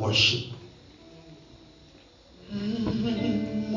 worship. Mm,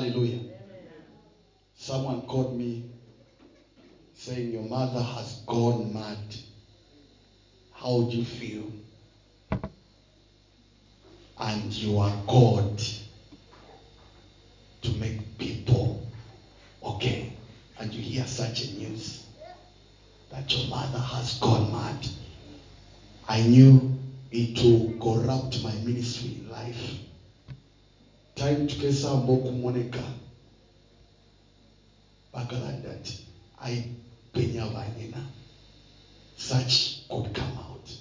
Hallelujah. Someone called me saying, Your mother has gone mad. How do you feel? And you are God to make people okay. And you hear such a news that your mother has gone mad. I knew it will corrupt my ministry in life. Time tukesa mbokumoneka bagalanda nti ayipenya banyina such could come out.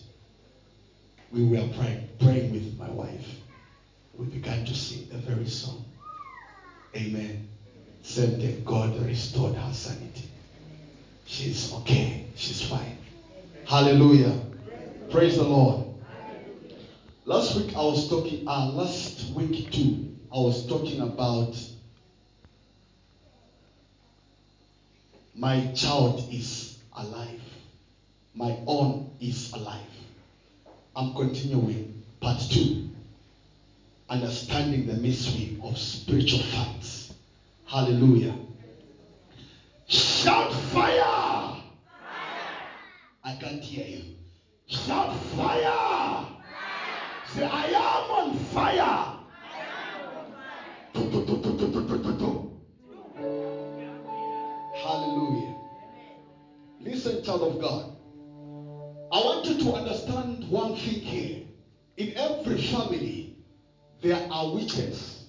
We were praying, praying with my wife. We began to sing the very song. Amen. Same day god restored her sanity. She's okay. She's fine. Hallelujah. Praise the lord. Last week i was talking uh, last week too i was talking about my child is alive. My own is alive. I'm continuing part two. Understanding the mystery of spiritual facts. Hallelujah. Shout fire! I can't hear you. Shout fire! Say, I am on fire! Hallelujah. Listen, child of God. I want you to understand one thing here. In every family, there are witches.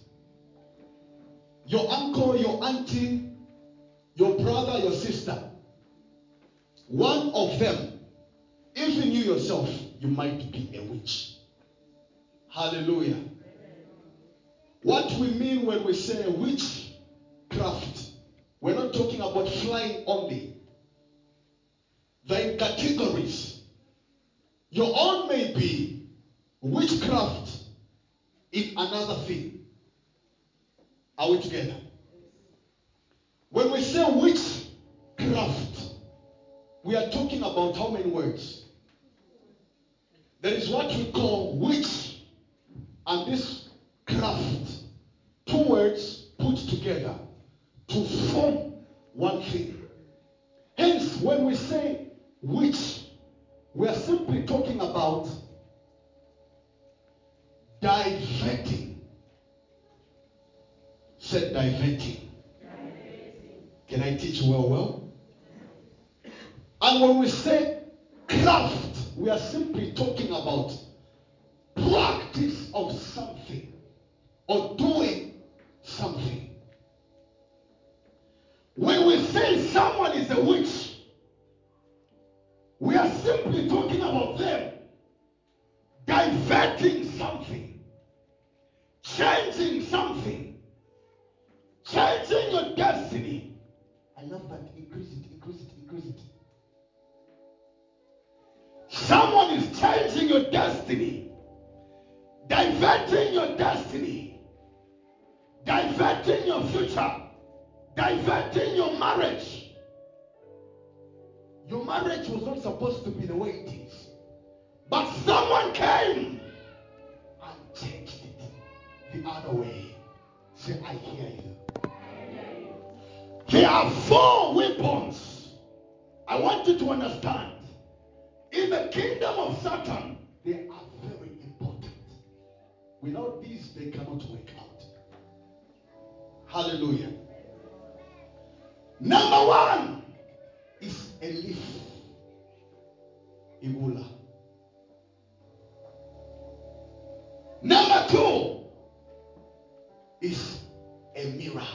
Your uncle, your auntie, your brother, your sister. One of them, even you yourself, you might be a witch. Hallelujah. What we mean when we say witchcraft, we're not talking about flying only. They're categories. Your own may be witchcraft in another thing. Are we together? When we say witchcraft, we are talking about how many words? There is what we call witch and this craft. Two words put together to form one thing. Hence, when we say witch, we are simply talking about diverting. Said diverting. Can I teach well, well? And when we say craft, we are simply talking about practice of something or doing marriage was not supposed to be the way it is. But someone came and changed it the other way. Say, I hear you. There are four weapons. I want you to understand. In the kingdom of Satan, they are very important. Without these, they cannot work out. Hallelujah. Number one is a leaf. Ibula. Number two is a mirror.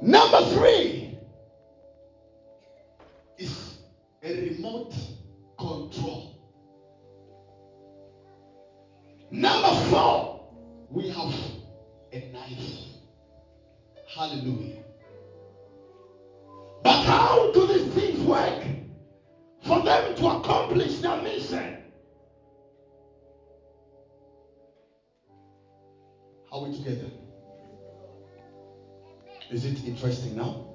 Number three is a remote control. Number four, we have a knife. Hallelujah. But how accomplish the mission. Are we together? Is it interesting now?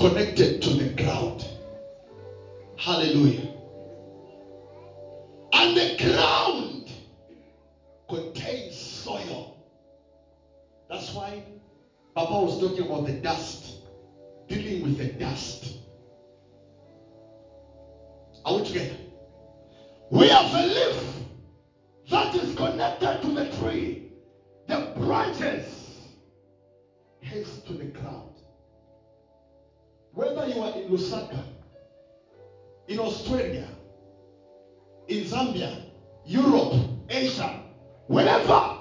Connected to the ground. Hallelujah. And the ground contains soil. That's why Papa was talking about the dust, dealing with the dust. Are we together? We have a leaf that is connected to the tree. The branches heads to the ground. Whether you are in Lusaka, in Australia, in Zambia, Europe, Asia, wherever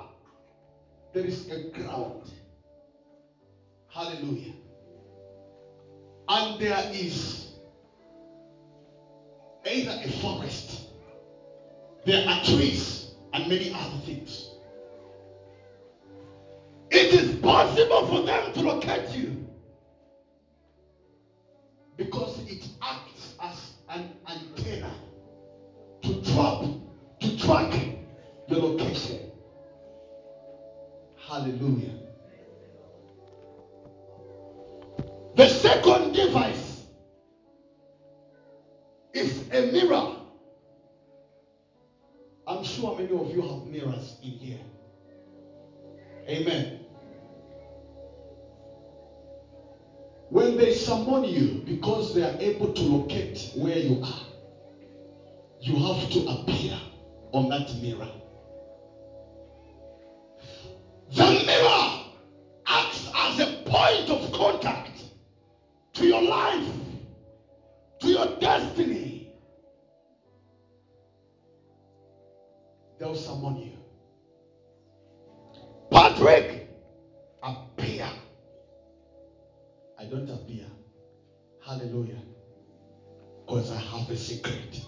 there is a ground. Hallelujah. And there is either a forest, there are trees, and many other things. It is possible for them to locate you it acts as an antenna to trap, to track your location. Hallelujah. Able to locate where you are, you have to appear on that mirror. The mirror acts as a point of contact to your life, to your destiny. They'll summon. Patrick, appear. I don't appear. Hallelujah. A secret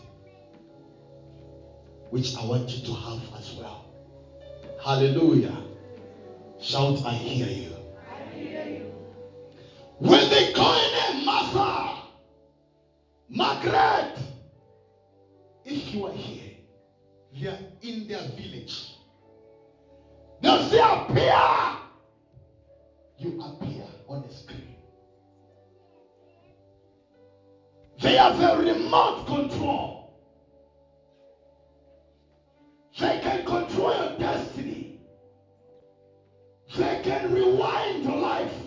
which I want you to have as well. Hallelujah. Shout, I hear you. I hear you. When they call name Martha, Margaret, if you are here, they are in their village. They'll say, appear. You appear They have a remote control. They can control your destiny. They can rewind your life.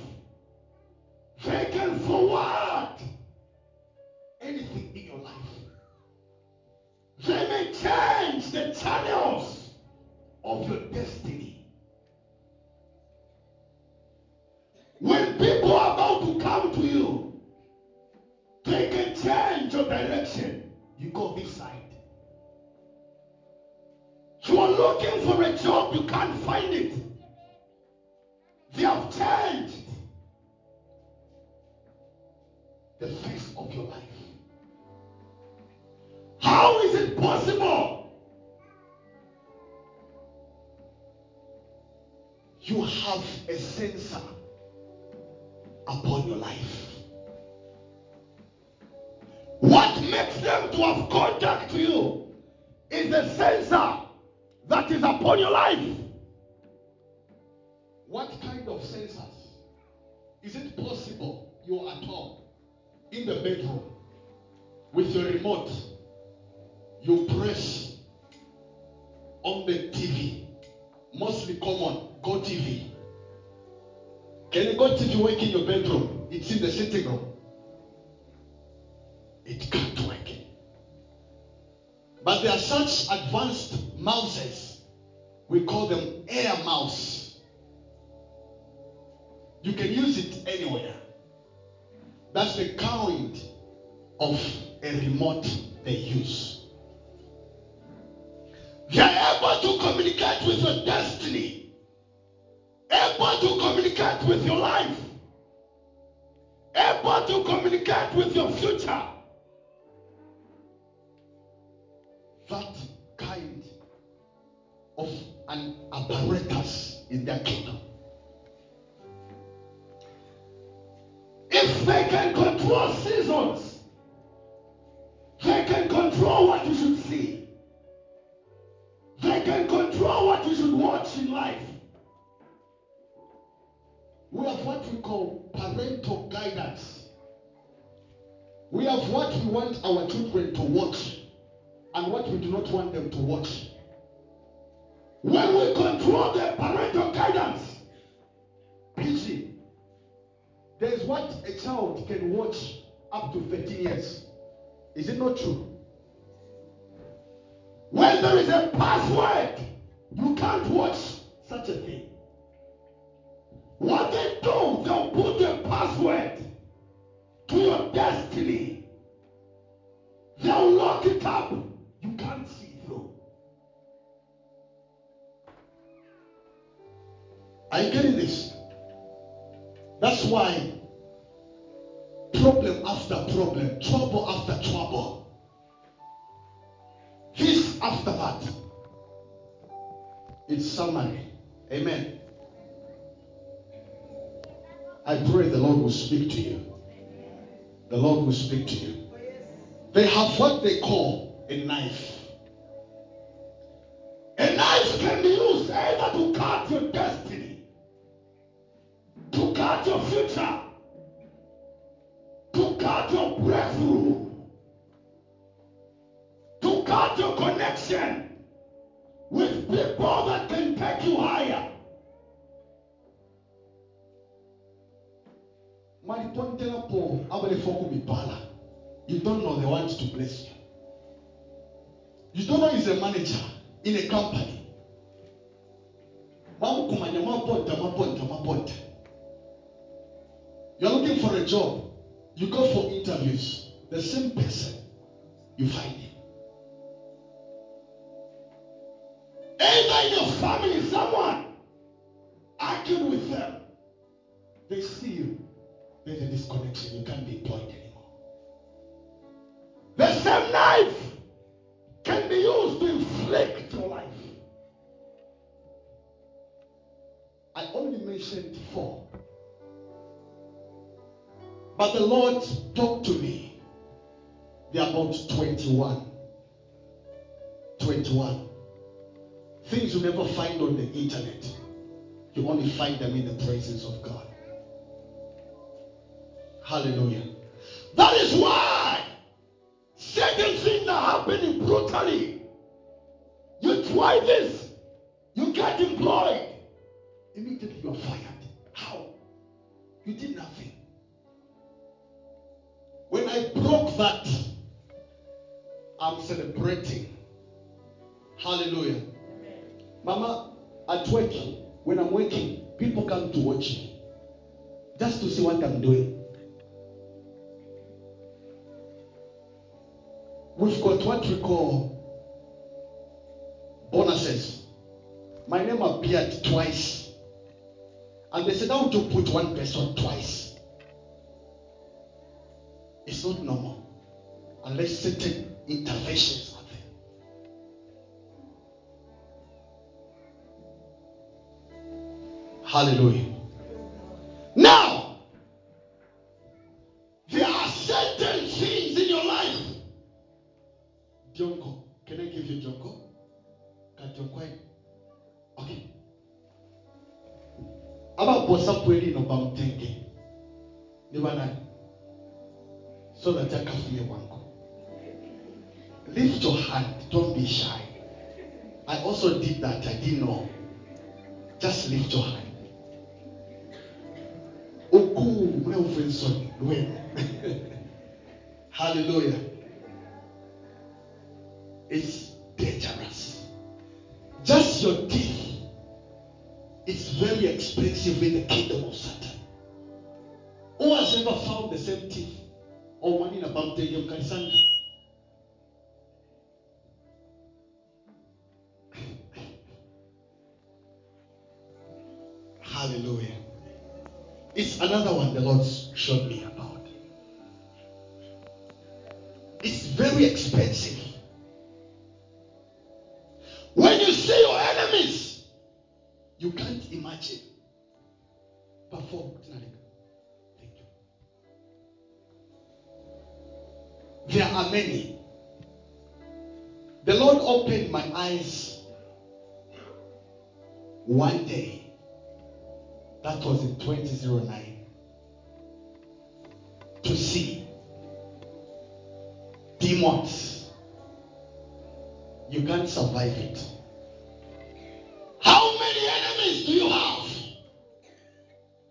They can forward What kind of sensors? Is it possible you're at home in the bedroom with your remote? You press on the TV, mostly common, Go TV. Can you go TV work in your bedroom? It's in the sitting room. It can't work. But there are such advanced mouses. We call them air mouse. You can use it anywhere. That's the kind of a remote they use. They are able to communicate with your destiny, able to communicate with your life, able to communicate with your future. That kind of an apparatus in their kingdom. Child can watch up to 13 years. Is it not true? when there is a password, you can't watch speak to you. The Lord will speak to you. They have what they call a knife. A knife can be used either to cut your destiny, to cut your future, to cut your breakthrough, to cut your connection Mwalipontelapo abalefoku mipala. You don't know they want to bless you. You don't know he's a manager in a company. You're looking for a job. You go for interviews. The same person, you find him. Either in your family, someone argued with them. They see you. A. You can't be employed anymore. The same knife can be used to inflict your life. I only mentioned four. But the Lord talked to me. They're about 21. 21. Things you never find on the internet. You only find them in the presence of God. Hallelujah. That is why certain things are happening brutally. You try this, you get employed. Immediately you are fired. How? You did nothing. When I broke that, I'm celebrating. Hallelujah. Mama, at work, when I'm working, people come to watch me just to see what I'm doing. We've got what we call bonuses. My name appeared twice. And they said, How you put one person twice? It's not normal. Unless certain interventions happen. Hallelujah. Lwenu hallelujah it's dangerous just your teeth it's very expensive in the kingdom of Satan. Who has ever found the same teeth? Or one in a mkanisanga? Hallelujah. It's another one the Lord me about. It's very expensive. When you see your enemies you can't imagine. Thank you. There are many. The Lord opened my eyes one day. That was in 2009. To see demons. You can't survive it. How many enemies do you have?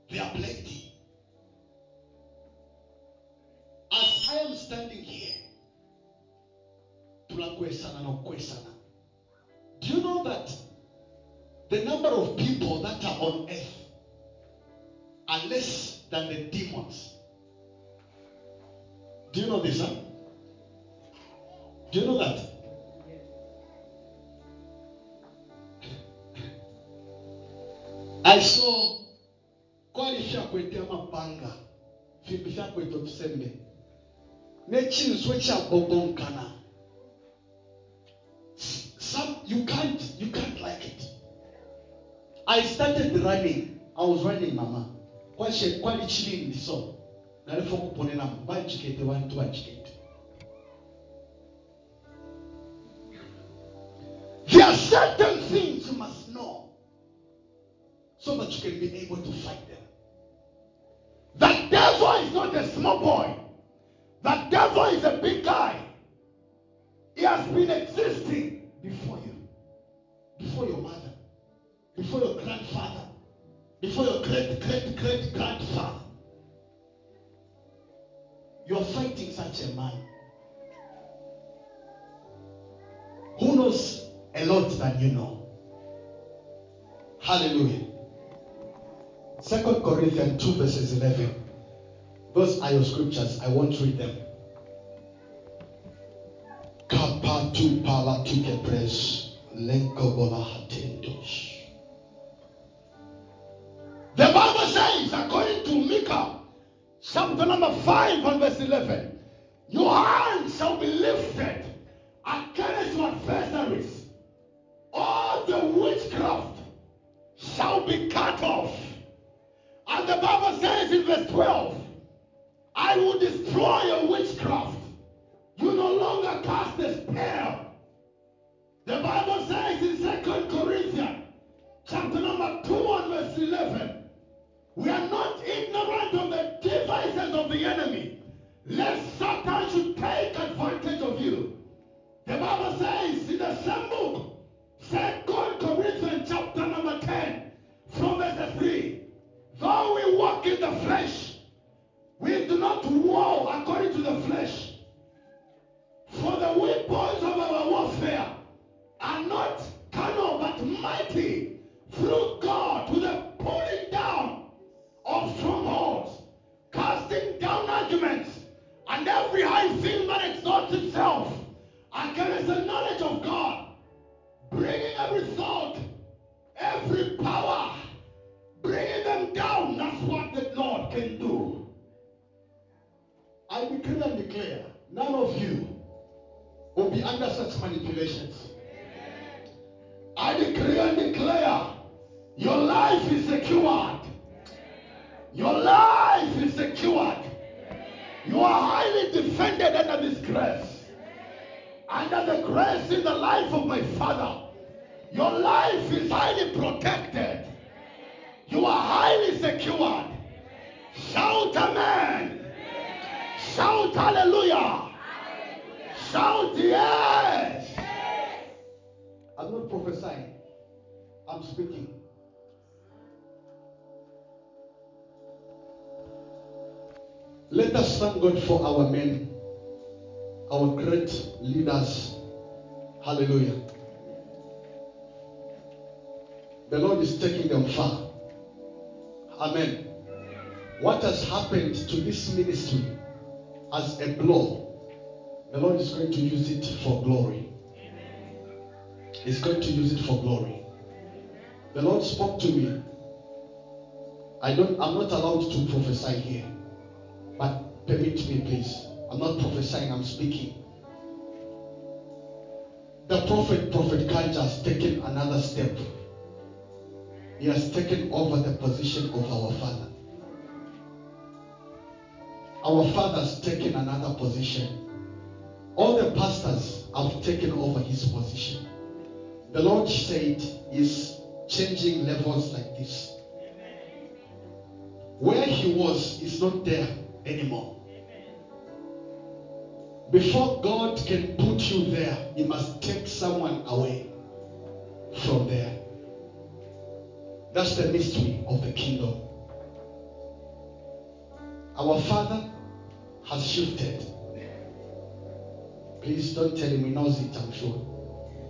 They are plenty. As I am standing here. Do you know that the number of people that are on earth are less than the demons? Do you know this, huh? Do you know that? I saw kwali vyakwete amapanga vindu vyakwete otusembe nechinzwe chabobonkana S- some you can't you can't like it. I started running. I was running mama. Kwali chilindi so bantu there are certain things you must know so that you can be able to fight them The devil is not a small boy. The devil is a big guy. He has been existing before you, before your mother, before your grandfather, before your great great great grandfather. You are fighting such a man who knows a lot than you know. Hallelujah. Second Corinthians 2 verses 11. Those are your scriptures. I won't read them. Hatendos. 11, your hand enemy, such manipulations. I decree and declare your life is secured. Your life is secured. You are highly defended under this grace. Under the grace in the life of my father. Your life is highly protected. You are highly secured. Shout amen. Shout hallelujah. Shout yes. I'm not prophesying, I'm speaking. Let us thank God for our men, our great leaders. Hallelujah. The Lord is taking them far. Amen. What has happened to this ministry as a blow, the Lord is going to use it for glory. He's going to use it for glory. The Lord spoke to me. I don't I'm not allowed to prophesy here. But permit me, please. I'm not prophesying, I'm speaking. The prophet, Prophet Kanja, has taken another step. He has taken over the position of our father. Our father has taken another position. All the pastors have taken over his position. The Lord said he's changing levels like this. Where he was is not there anymore. Before God can put you there, He must take someone away from there. That's the mystery of the kingdom. Our Father has shifted. Please don't tell him he knows it, I'm sure.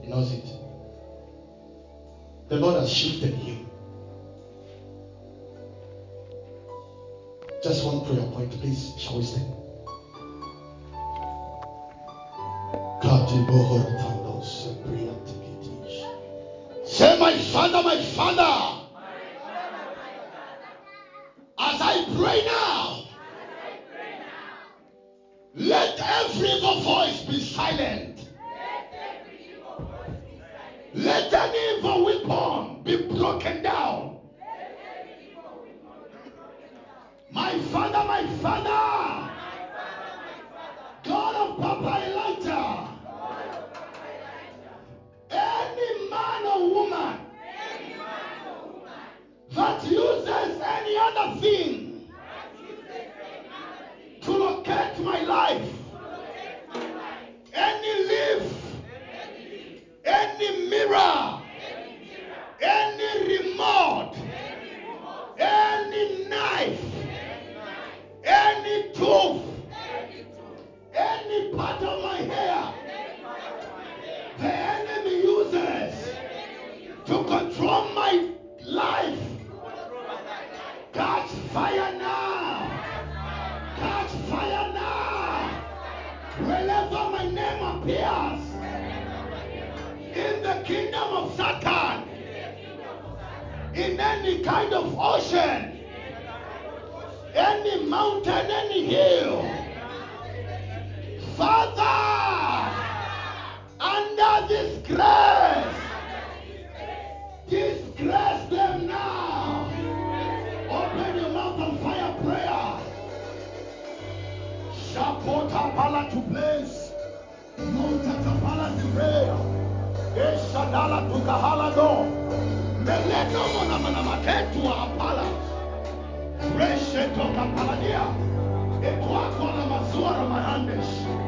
He knows it. The Lord has shifted him. Just one prayer point, please. Shall we stand? Say, my father, my father. My father, my father. God of Papa Elijah. Any man or woman that uses any other thing kingdom of Satan, in any kind of ocean, any mountain, any hill, Father, under this grace, disgrace them now. Open your mouth and fire prayer. Shapota pala to place. Eshadala to kahalado. Meleno mona mana maketu apala. Resheto kapaladia. Etwako la mazuara mahandesh. Shana bahaya.